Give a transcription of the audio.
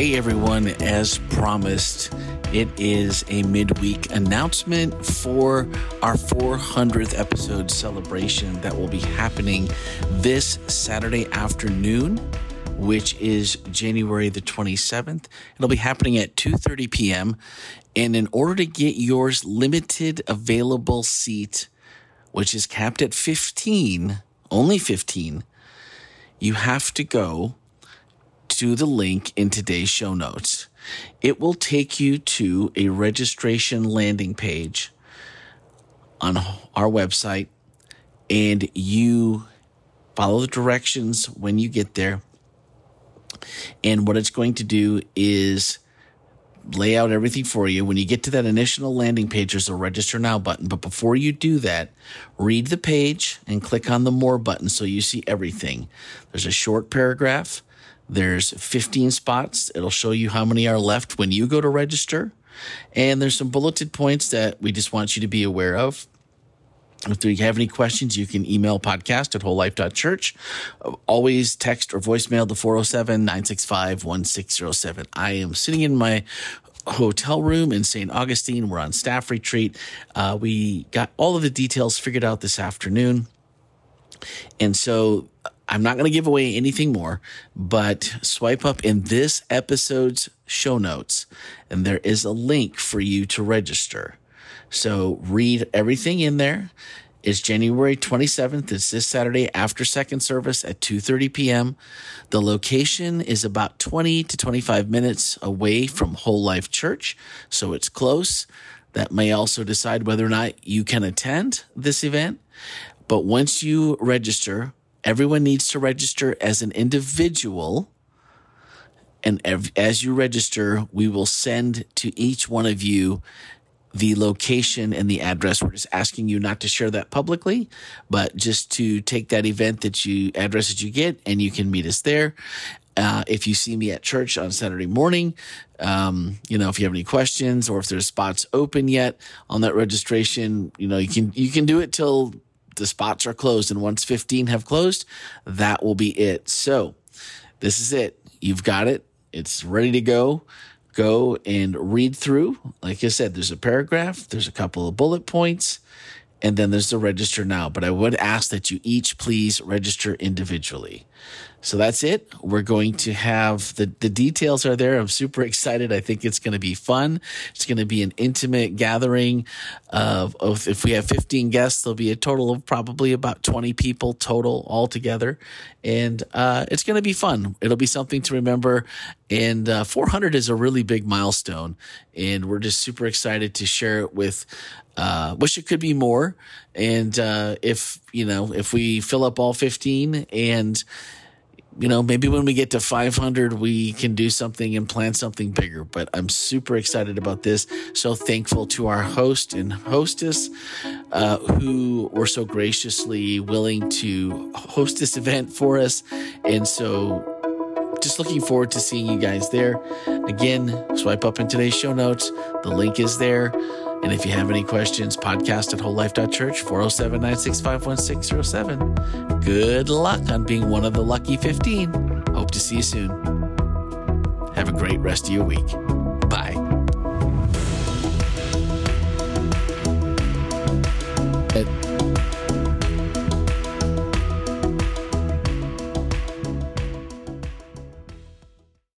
Hey everyone, as promised, it is a midweek announcement for our 400th episode celebration that will be happening this Saturday afternoon, which is January the 27th. It'll be happening at 2:30 p.m. And in order to get yours limited available seat, which is capped at 15, only 15, you have to go to the link in today's show notes. It will take you to a registration landing page on our website, and you follow the directions when you get there. And what it's going to do is lay out everything for you. When you get to that initial landing page, there's a register now button. But before you do that, read the page and click on the more button so you see everything. There's a short paragraph there's 15 spots. It'll show you how many are left when you go to register. And there's some bulleted points that we just want you to be aware of. If you have any questions, you can email podcast at wholelife.church. Always text or voicemail the 407 965 1607. I am sitting in my hotel room in St. Augustine. We're on staff retreat. Uh, we got all of the details figured out this afternoon. And so I'm not going to give away anything more, but swipe up in this episode's show notes, and there is a link for you to register. So read everything in there. It's January 27th. It's this Saturday after second service at 2:30 p.m. The location is about 20 to 25 minutes away from Whole Life Church, so it's close. That may also decide whether or not you can attend this event. But once you register, everyone needs to register as an individual. And as you register, we will send to each one of you the location and the address. We're just asking you not to share that publicly, but just to take that event that you address that you get and you can meet us there. Uh, if you see me at church on Saturday morning, um, you know, if you have any questions or if there's spots open yet on that registration, you know, you can, you can do it till the spots are closed. And once 15 have closed, that will be it. So this is it. You've got it. It's ready to go. Go and read through. Like I said, there's a paragraph, there's a couple of bullet points, and then there's the register now. But I would ask that you each please register individually. So that's it. We're going to have the, the details are there. I'm super excited. I think it's going to be fun. It's going to be an intimate gathering of, of, if we have 15 guests, there'll be a total of probably about 20 people total altogether. And, uh, it's going to be fun. It'll be something to remember. And, uh, 400 is a really big milestone. And we're just super excited to share it with, uh, wish it could be more. And, uh, if, you know, if we fill up all 15 and, you know, maybe when we get to 500, we can do something and plan something bigger. But I'm super excited about this. So thankful to our host and hostess uh, who were so graciously willing to host this event for us. And so just looking forward to seeing you guys there. Again, swipe up in today's show notes. The link is there. And if you have any questions, podcast at wholelife.church, 407 965 1607. Good luck on being one of the lucky 15. Hope to see you soon. Have a great rest of your week.